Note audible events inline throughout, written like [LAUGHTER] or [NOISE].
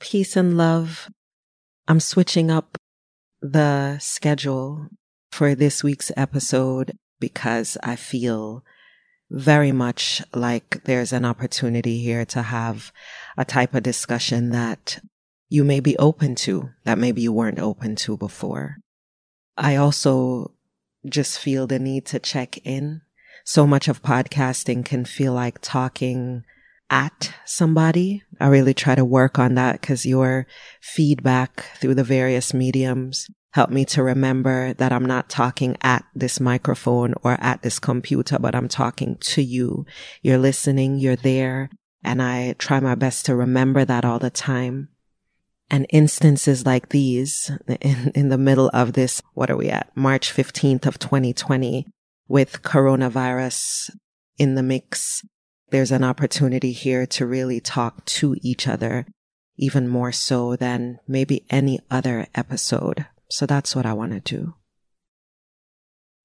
Peace and love. I'm switching up the schedule for this week's episode because I feel very much like there's an opportunity here to have a type of discussion that you may be open to that maybe you weren't open to before. I also just feel the need to check in. So much of podcasting can feel like talking at somebody. I really try to work on that because your feedback through the various mediums help me to remember that I'm not talking at this microphone or at this computer, but I'm talking to you. You're listening. You're there. And I try my best to remember that all the time. And instances like these in, in the middle of this, what are we at? March 15th of 2020 with coronavirus in the mix there's an opportunity here to really talk to each other even more so than maybe any other episode. So that's what I want to do.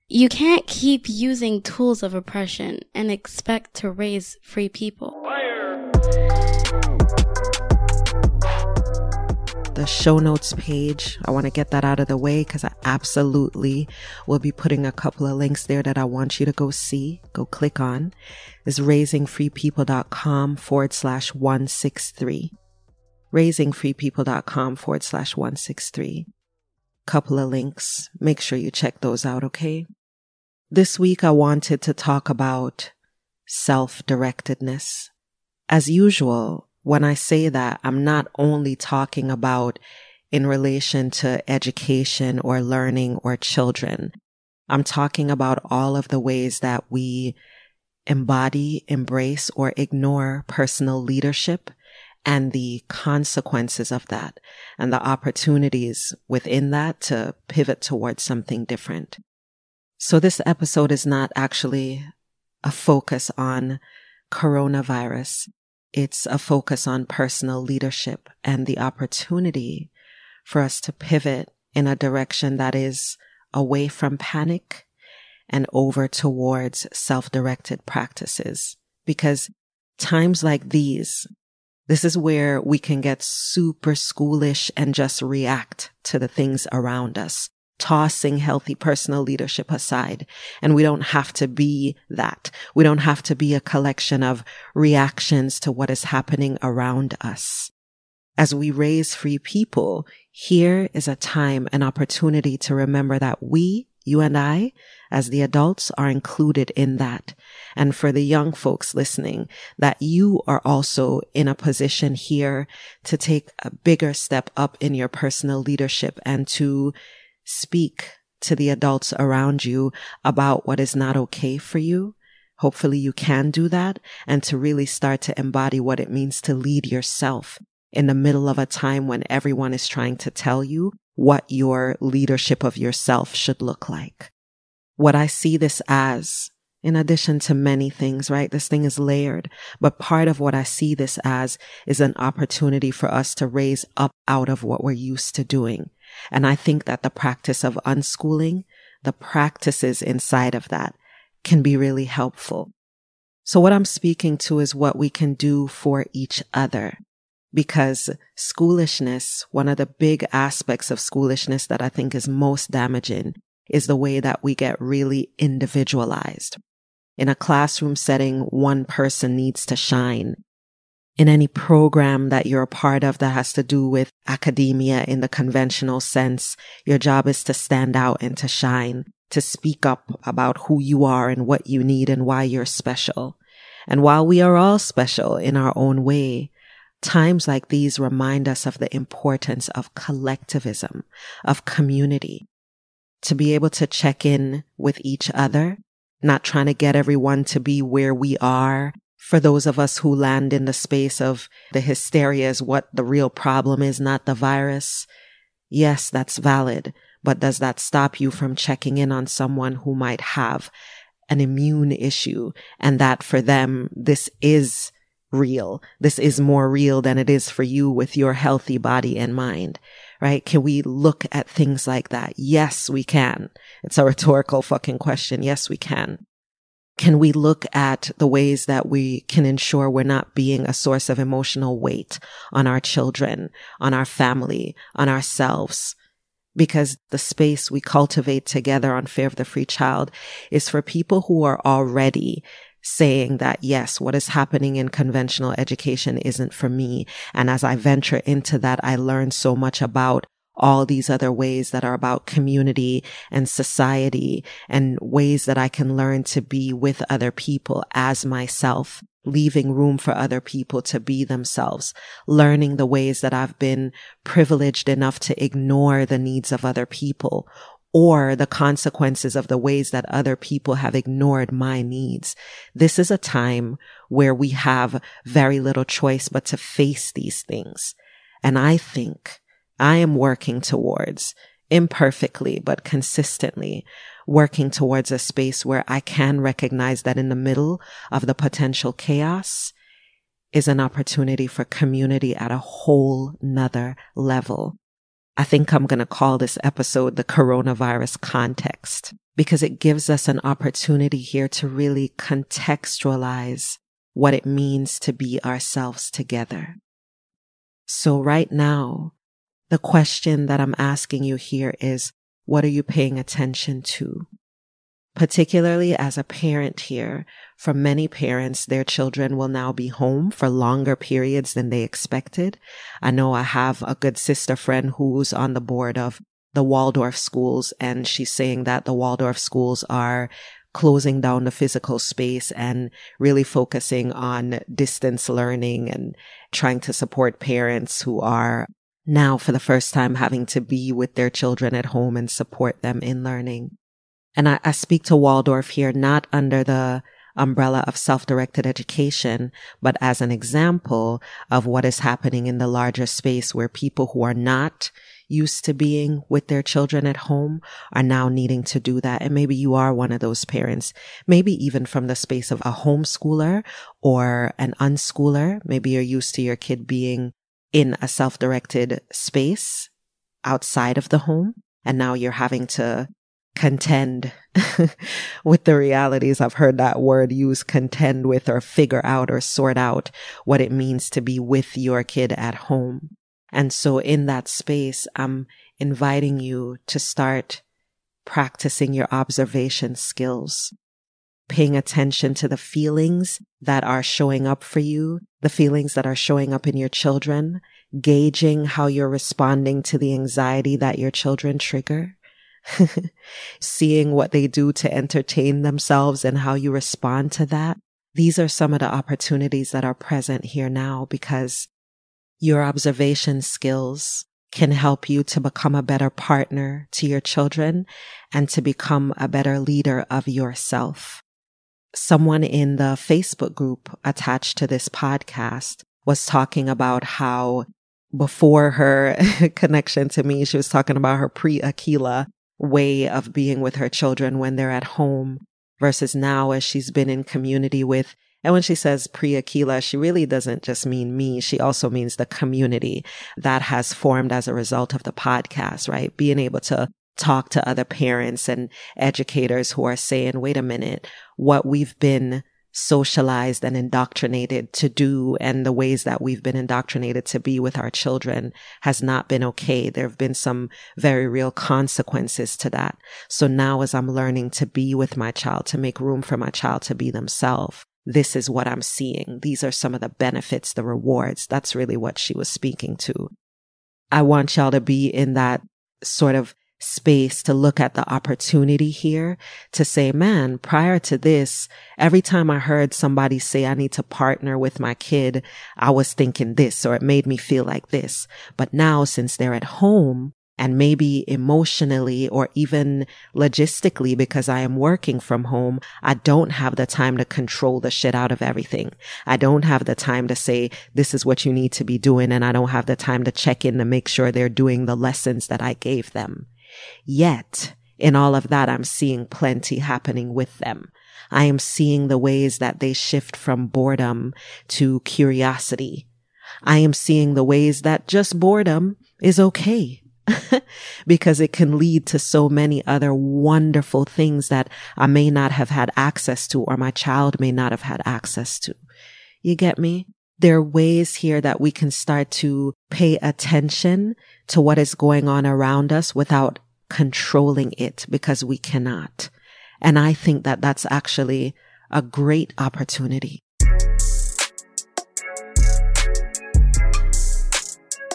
You can't keep using tools of oppression and expect to raise free people. The show notes page. I want to get that out of the way because I absolutely will be putting a couple of links there that I want you to go see, go click on. Is raisingfreepeople.com forward slash 163. Raisingfreepeople.com forward slash 163. Couple of links. Make sure you check those out, okay? This week I wanted to talk about self-directedness. As usual, when I say that, I'm not only talking about in relation to education or learning or children. I'm talking about all of the ways that we embody, embrace, or ignore personal leadership and the consequences of that and the opportunities within that to pivot towards something different. So this episode is not actually a focus on coronavirus. It's a focus on personal leadership and the opportunity for us to pivot in a direction that is away from panic and over towards self-directed practices. Because times like these, this is where we can get super schoolish and just react to the things around us tossing healthy personal leadership aside. And we don't have to be that. We don't have to be a collection of reactions to what is happening around us. As we raise free people, here is a time, an opportunity to remember that we, you and I, as the adults are included in that. And for the young folks listening, that you are also in a position here to take a bigger step up in your personal leadership and to speak to the adults around you about what is not okay for you. Hopefully you can do that and to really start to embody what it means to lead yourself in the middle of a time when everyone is trying to tell you what your leadership of yourself should look like. What I see this as, in addition to many things, right? This thing is layered, but part of what I see this as is an opportunity for us to raise up out of what we're used to doing and I think that the practice of unschooling, the practices inside of that can be really helpful. So what I'm speaking to is what we can do for each other. Because schoolishness, one of the big aspects of schoolishness that I think is most damaging is the way that we get really individualized. In a classroom setting, one person needs to shine in any program that you're a part of that has to do with academia in the conventional sense. Your job is to stand out and to shine, to speak up about who you are and what you need and why you're special. And while we are all special in our own way, times like these remind us of the importance of collectivism, of community, to be able to check in with each other, not trying to get everyone to be where we are for those of us who land in the space of the hysteria is what the real problem is, not the virus. Yes, that's valid. But does that stop you from checking in on someone who might have an immune issue and that for them, this is real. This is more real than it is for you with your healthy body and mind, right? Can we look at things like that? Yes, we can. It's a rhetorical fucking question. Yes, we can. Can we look at the ways that we can ensure we're not being a source of emotional weight on our children, on our family, on ourselves? Because the space we cultivate together on Fare of the Free Child is for people who are already saying that yes, what is happening in conventional education isn't for me. And as I venture into that, I learn so much about all these other ways that are about community and society and ways that I can learn to be with other people as myself, leaving room for other people to be themselves, learning the ways that I've been privileged enough to ignore the needs of other people or the consequences of the ways that other people have ignored my needs. This is a time where we have very little choice but to face these things. And I think I am working towards imperfectly, but consistently working towards a space where I can recognize that in the middle of the potential chaos is an opportunity for community at a whole nother level. I think I'm going to call this episode the coronavirus context because it gives us an opportunity here to really contextualize what it means to be ourselves together. So right now, the question that I'm asking you here is, what are you paying attention to? Particularly as a parent here, for many parents, their children will now be home for longer periods than they expected. I know I have a good sister friend who's on the board of the Waldorf schools, and she's saying that the Waldorf schools are closing down the physical space and really focusing on distance learning and trying to support parents who are now for the first time having to be with their children at home and support them in learning. And I, I speak to Waldorf here not under the umbrella of self-directed education, but as an example of what is happening in the larger space where people who are not used to being with their children at home are now needing to do that. And maybe you are one of those parents, maybe even from the space of a homeschooler or an unschooler. Maybe you're used to your kid being in a self-directed space outside of the home. And now you're having to contend [LAUGHS] with the realities. I've heard that word used contend with or figure out or sort out what it means to be with your kid at home. And so in that space, I'm inviting you to start practicing your observation skills paying attention to the feelings that are showing up for you, the feelings that are showing up in your children, gauging how you're responding to the anxiety that your children trigger, [LAUGHS] seeing what they do to entertain themselves and how you respond to that. These are some of the opportunities that are present here now because your observation skills can help you to become a better partner to your children and to become a better leader of yourself someone in the Facebook group attached to this podcast was talking about how before her [LAUGHS] connection to me, she was talking about her pre Akilah way of being with her children when they're at home versus now as she's been in community with. And when she says pre Akilah, she really doesn't just mean me. She also means the community that has formed as a result of the podcast, right? Being able to talk to other parents and educators who are saying, wait a minute, what we've been socialized and indoctrinated to do and the ways that we've been indoctrinated to be with our children has not been okay. There have been some very real consequences to that. So now as I'm learning to be with my child, to make room for my child to be themselves, this is what I'm seeing. These are some of the benefits, the rewards. That's really what she was speaking to. I want y'all to be in that sort of space to look at the opportunity here to say, man, prior to this, every time I heard somebody say I need to partner with my kid, I was thinking this or it made me feel like this. But now since they're at home, and maybe emotionally or even logistically because I am working from home, I don't have the time to control the shit out of everything. I don't have the time to say, this is what you need to be doing. And I don't have the time to check in to make sure they're doing the lessons that I gave them. Yet, in all of that, I'm seeing plenty happening with them. I am seeing the ways that they shift from boredom to curiosity. I am seeing the ways that just boredom is okay. [LAUGHS] because it can lead to so many other wonderful things that I may not have had access to or my child may not have had access to. You get me? There are ways here that we can start to pay attention to what is going on around us without controlling it because we cannot. And I think that that's actually a great opportunity.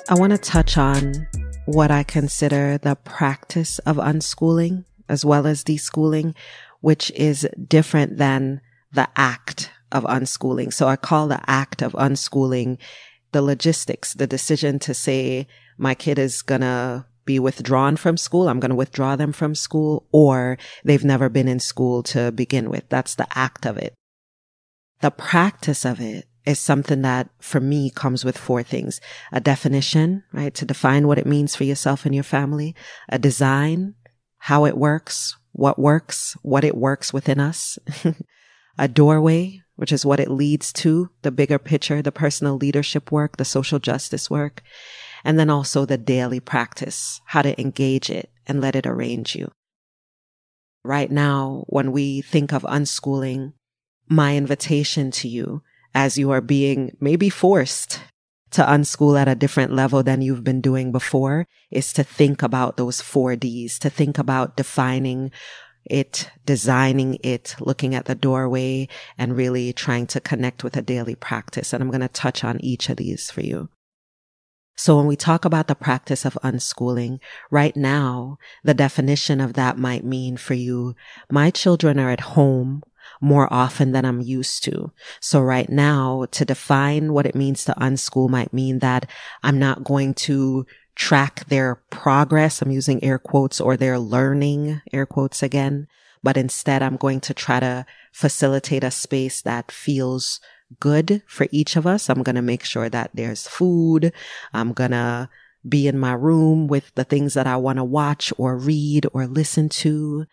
I want to touch on what I consider the practice of unschooling as well as deschooling, which is different than the act of unschooling. So I call the act of unschooling the logistics, the decision to say my kid is gonna be withdrawn from school. I'm going to withdraw them from school or they've never been in school to begin with. That's the act of it. The practice of it is something that for me comes with four things. A definition, right? To define what it means for yourself and your family. A design, how it works, what works, what it works within us. [LAUGHS] a doorway, which is what it leads to, the bigger picture, the personal leadership work, the social justice work. And then also the daily practice, how to engage it and let it arrange you. Right now, when we think of unschooling, my invitation to you as you are being maybe forced to unschool at a different level than you've been doing before is to think about those four D's, to think about defining it, designing it, looking at the doorway and really trying to connect with a daily practice. And I'm going to touch on each of these for you. So when we talk about the practice of unschooling, right now, the definition of that might mean for you, my children are at home more often than I'm used to. So right now, to define what it means to unschool might mean that I'm not going to track their progress. I'm using air quotes or their learning, air quotes again. But instead, I'm going to try to facilitate a space that feels good for each of us. I'm going to make sure that there's food. I'm going to be in my room with the things that I want to watch or read or listen to.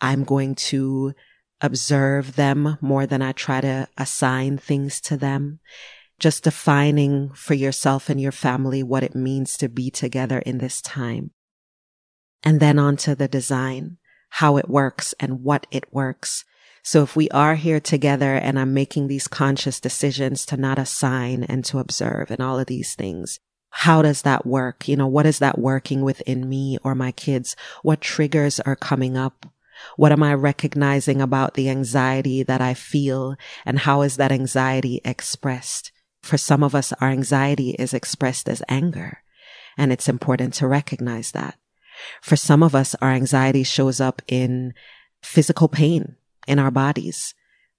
I'm going to observe them more than I try to assign things to them. Just defining for yourself and your family what it means to be together in this time. And then onto the design, how it works and what it works. So if we are here together and I'm making these conscious decisions to not assign and to observe and all of these things, how does that work? You know, what is that working within me or my kids? What triggers are coming up? What am I recognizing about the anxiety that I feel and how is that anxiety expressed? For some of us, our anxiety is expressed as anger and it's important to recognize that. For some of us, our anxiety shows up in physical pain in our bodies.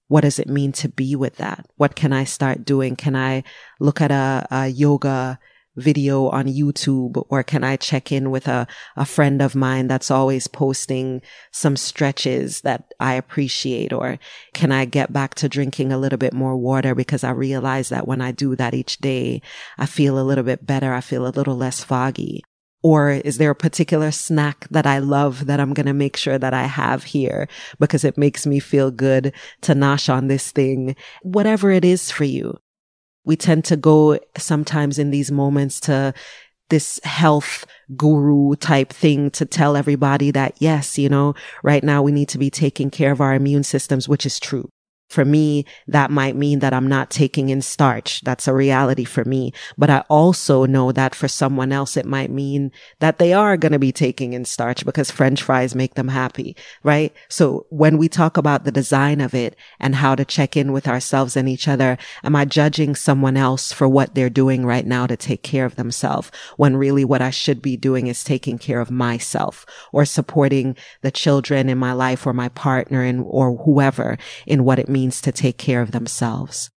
What does it mean to be with that? What can I start doing? Can I look at a, a yoga video on YouTube or can I check in with a, a friend of mine that's always posting some stretches that I appreciate? Or can I get back to drinking a little bit more water because I realize that when I do that each day, I feel a little bit better. I feel a little less foggy. Or is there a particular snack that I love that I'm going to make sure that I have here because it makes me feel good to nosh on this thing? Whatever it is for you. We tend to go sometimes in these moments to this health guru type thing to tell everybody that yes, you know, right now we need to be taking care of our immune systems, which is true. For me, that might mean that I'm not taking in starch. That's a reality for me. But I also know that for someone else, it might mean that they are going to be taking in starch because french fries make them happy, right? So when we talk about the design of it and how to check in with ourselves and each other, am I judging someone else for what they're doing right now to take care of themselves when really what I should be doing is taking care of myself or supporting the children in my life or my partner and, or whoever in what it means means to take care of themselves.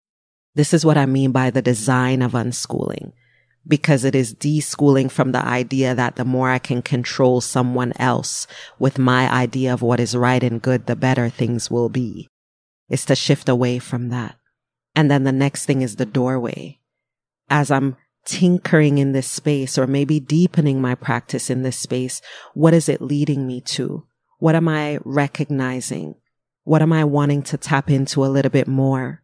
This is what I mean by the design of unschooling because it is deschooling from the idea that the more I can control someone else with my idea of what is right and good, the better things will be. It's to shift away from that. And then the next thing is the doorway. As I'm tinkering in this space or maybe deepening my practice in this space, what is it leading me to? What am I recognizing? What am I wanting to tap into a little bit more?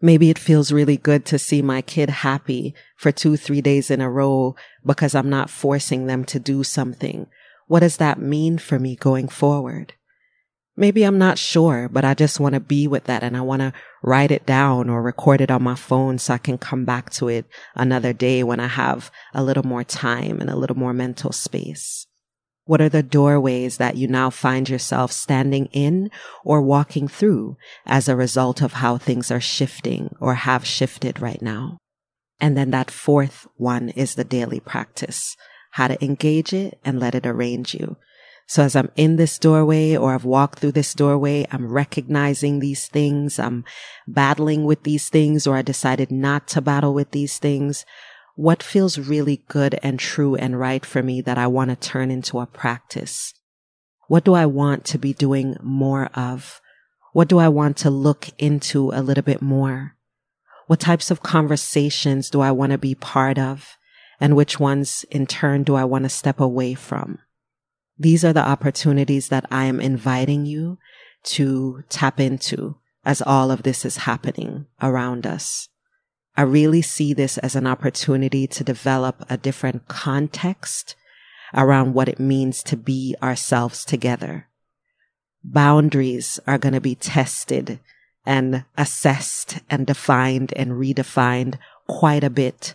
Maybe it feels really good to see my kid happy for two, three days in a row because I'm not forcing them to do something. What does that mean for me going forward? Maybe I'm not sure, but I just want to be with that and I want to write it down or record it on my phone so I can come back to it another day when I have a little more time and a little more mental space. What are the doorways that you now find yourself standing in or walking through as a result of how things are shifting or have shifted right now? And then that fourth one is the daily practice, how to engage it and let it arrange you. So as I'm in this doorway or I've walked through this doorway, I'm recognizing these things. I'm battling with these things or I decided not to battle with these things. What feels really good and true and right for me that I want to turn into a practice? What do I want to be doing more of? What do I want to look into a little bit more? What types of conversations do I want to be part of? And which ones in turn do I want to step away from? These are the opportunities that I am inviting you to tap into as all of this is happening around us. I really see this as an opportunity to develop a different context around what it means to be ourselves together. Boundaries are going to be tested and assessed and defined and redefined quite a bit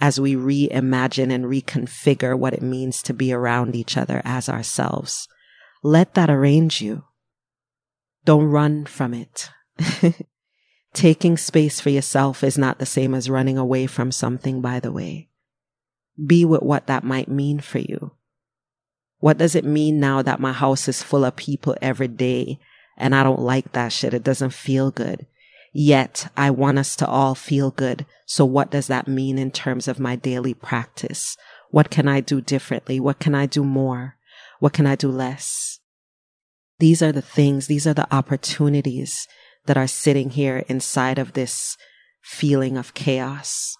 as we reimagine and reconfigure what it means to be around each other as ourselves. Let that arrange you. Don't run from it. [LAUGHS] Taking space for yourself is not the same as running away from something, by the way. Be with what that might mean for you. What does it mean now that my house is full of people every day and I don't like that shit? It doesn't feel good. Yet I want us to all feel good. So what does that mean in terms of my daily practice? What can I do differently? What can I do more? What can I do less? These are the things, these are the opportunities that are sitting here inside of this feeling of chaos.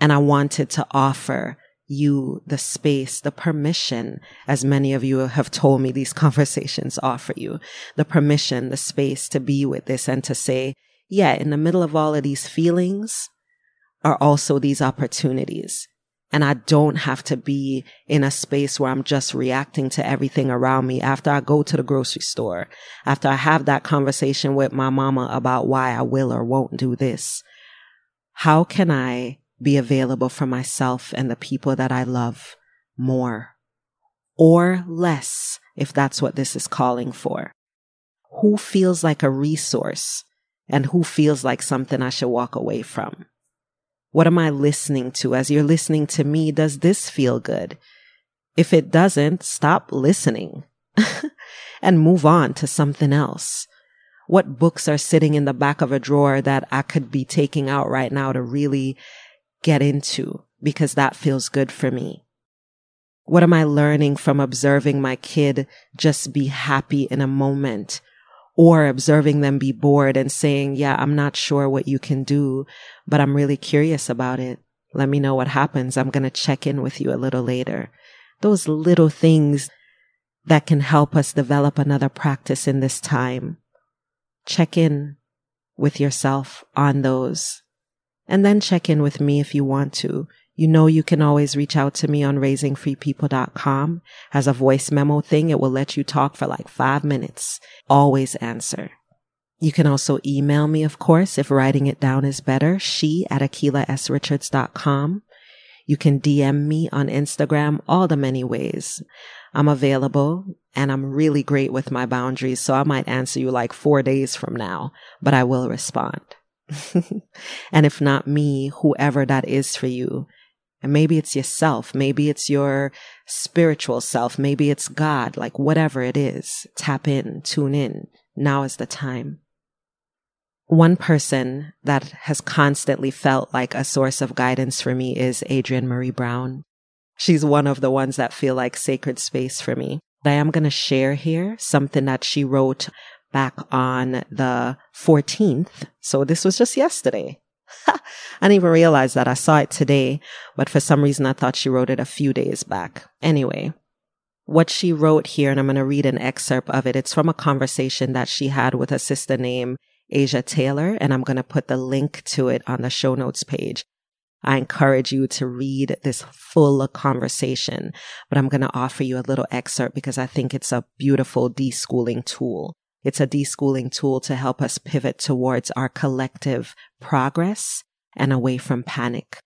And I wanted to offer you the space, the permission, as many of you have told me these [LAUGHS] conversations offer you, the permission, the space to be with this and to say, yeah, in the middle of all of these feelings are also these opportunities. And I don't have to be in a space where I'm just reacting to everything around me after I go to the grocery store, after I have that conversation with my mama about why I will or won't do this. How can I be available for myself and the people that I love more or less if that's what this is calling for. Who feels like a resource and who feels like something I should walk away from? What am I listening to? As you're listening to me, does this feel good? If it doesn't, stop listening [LAUGHS] and move on to something else. What books are sitting in the back of a drawer that I could be taking out right now to really get into because that feels good for me? What am I learning from observing my kid just be happy in a moment or observing them be bored and saying, yeah, I'm not sure what you can do, but I'm really curious about it. Let me know what happens. I'm going to check in with you a little later. Those little things that can help us develop another practice in this time. Check in with yourself on those and then check in with me if you want to. You know, you can always reach out to me on raisingfreepeople.com as a voice memo thing. It will let you talk for like five minutes. Always answer. You can also email me, of course, if writing it down is better. She at akilahsrichards.com. You can DM me on Instagram, all the many ways. I'm available and I'm really great with my boundaries. So I might answer you like four days from now, but I will respond. [LAUGHS] and if not me, whoever that is for you. And maybe it's yourself. Maybe it's your spiritual self. Maybe it's God, like whatever it is. Tap in, tune in. Now is the time. One person that has constantly felt like a source of guidance for me is Adrienne Maree Brown. She's one of the ones that feel like sacred space for me. But I am going to share here something that she wrote back on the 14th. So this was just yesterday. [LAUGHS] I didn't even realize that I saw it today, but for some reason I thought she wrote it a few days back. Anyway, what she wrote here, and I'm going to read an excerpt of it. It's from a conversation that she had with a sister named Asia Taylor, and I'm going to put the link to it on the show notes page. I encourage you to read this full conversation, but I'm going to offer you a little excerpt because I think it's a beautiful deschooling tool. It's a deschooling tool to help us pivot towards our collective progress and away from panic.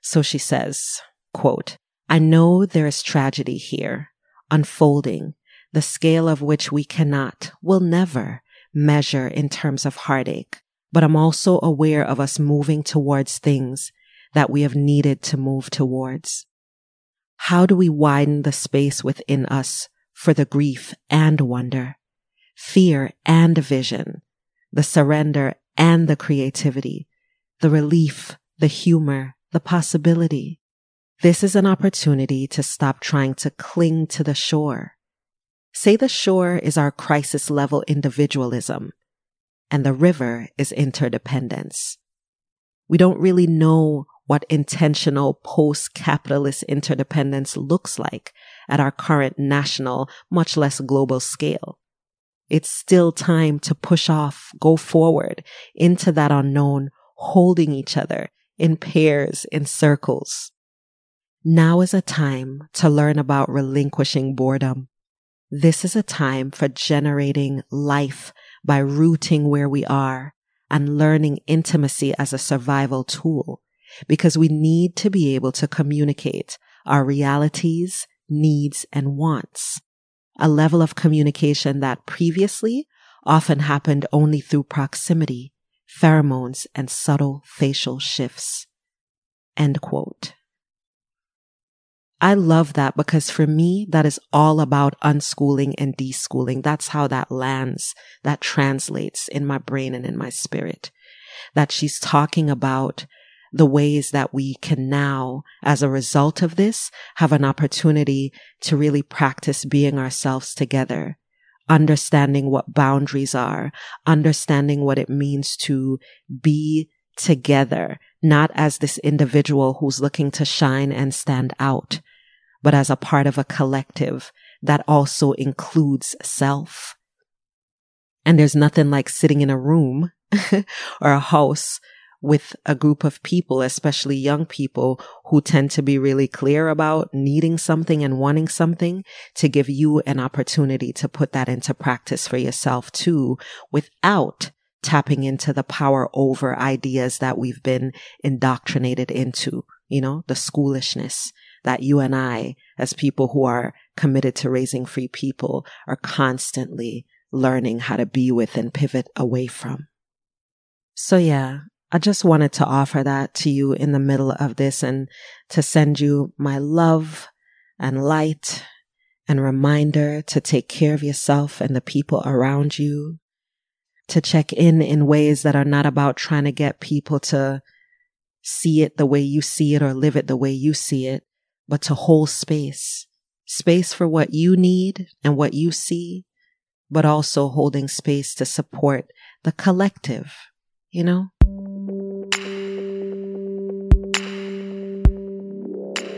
So she says, quote, I know there is tragedy here, unfolding, the scale of which we cannot, will never measure in terms of heartache, but I'm also aware of us moving towards things that we have needed to move towards? How do we widen the space within us for the grief and wonder, fear and vision, the surrender and the creativity, the relief, the humor, the possibility? This is an opportunity to stop trying to cling to the shore. Say the shore is our crisis level individualism and the river is interdependence. We don't really know what intentional post capitalist interdependence looks like at our current national, much less global scale. It's still time to push off, go forward into that unknown, holding each other in pairs, in circles. Now is a time to learn about relinquishing boredom. This is a time for generating life by rooting where we are and learning intimacy as a survival tool because we need to be able to communicate our realities, needs, and wants. A level of communication that previously often happened only through proximity, pheromones, and subtle facial shifts. End quote. I love that because for me, that is all about unschooling and deschooling. That's how that lands, that translates in my brain and in my spirit. That she's talking about the ways that we can now, as a result of this, have an opportunity to really practice being ourselves together, understanding what boundaries are, understanding what it means to be together, not as this individual who's looking to shine and stand out, but as a part of a collective that also includes self. And there's nothing like sitting in a room [LAUGHS] or a house with a group of people, especially young people who tend to be really clear about needing something and wanting something to give you an opportunity to put that into practice for yourself too without tapping into the power over ideas that we've been indoctrinated into, you know, the schoolishness that you and I, as people who are committed to raising free people, are constantly learning how to be with and pivot away from. So yeah, I just wanted to offer that to you in the middle of this and to send you my love and light and reminder to take care of yourself and the people around you, to check in in ways that are not about trying to get people to see it the way you see it or live it the way you see it, but to hold space, space for what you need and what you see, but also holding space to support the collective, you know?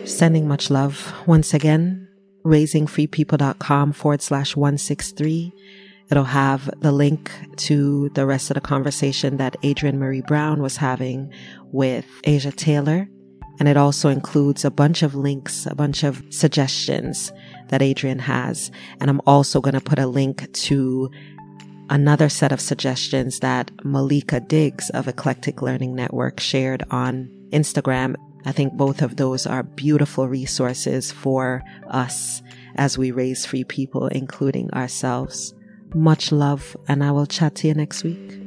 Sending much love once again. Raisingfreepeople.com forward slash 163. It'll have the link to the rest of the conversation that Adrienne Maree Brown was having with Asia Taylor. And it also includes a bunch of links, a bunch of suggestions that Adrienne has. And I'm also going to put a link to another set of suggestions that Malika Diggs of Eclectic Learning Network shared on Instagram I think both of those are beautiful resources for us as we raise free people, including ourselves. Much love, and I will chat to you next week.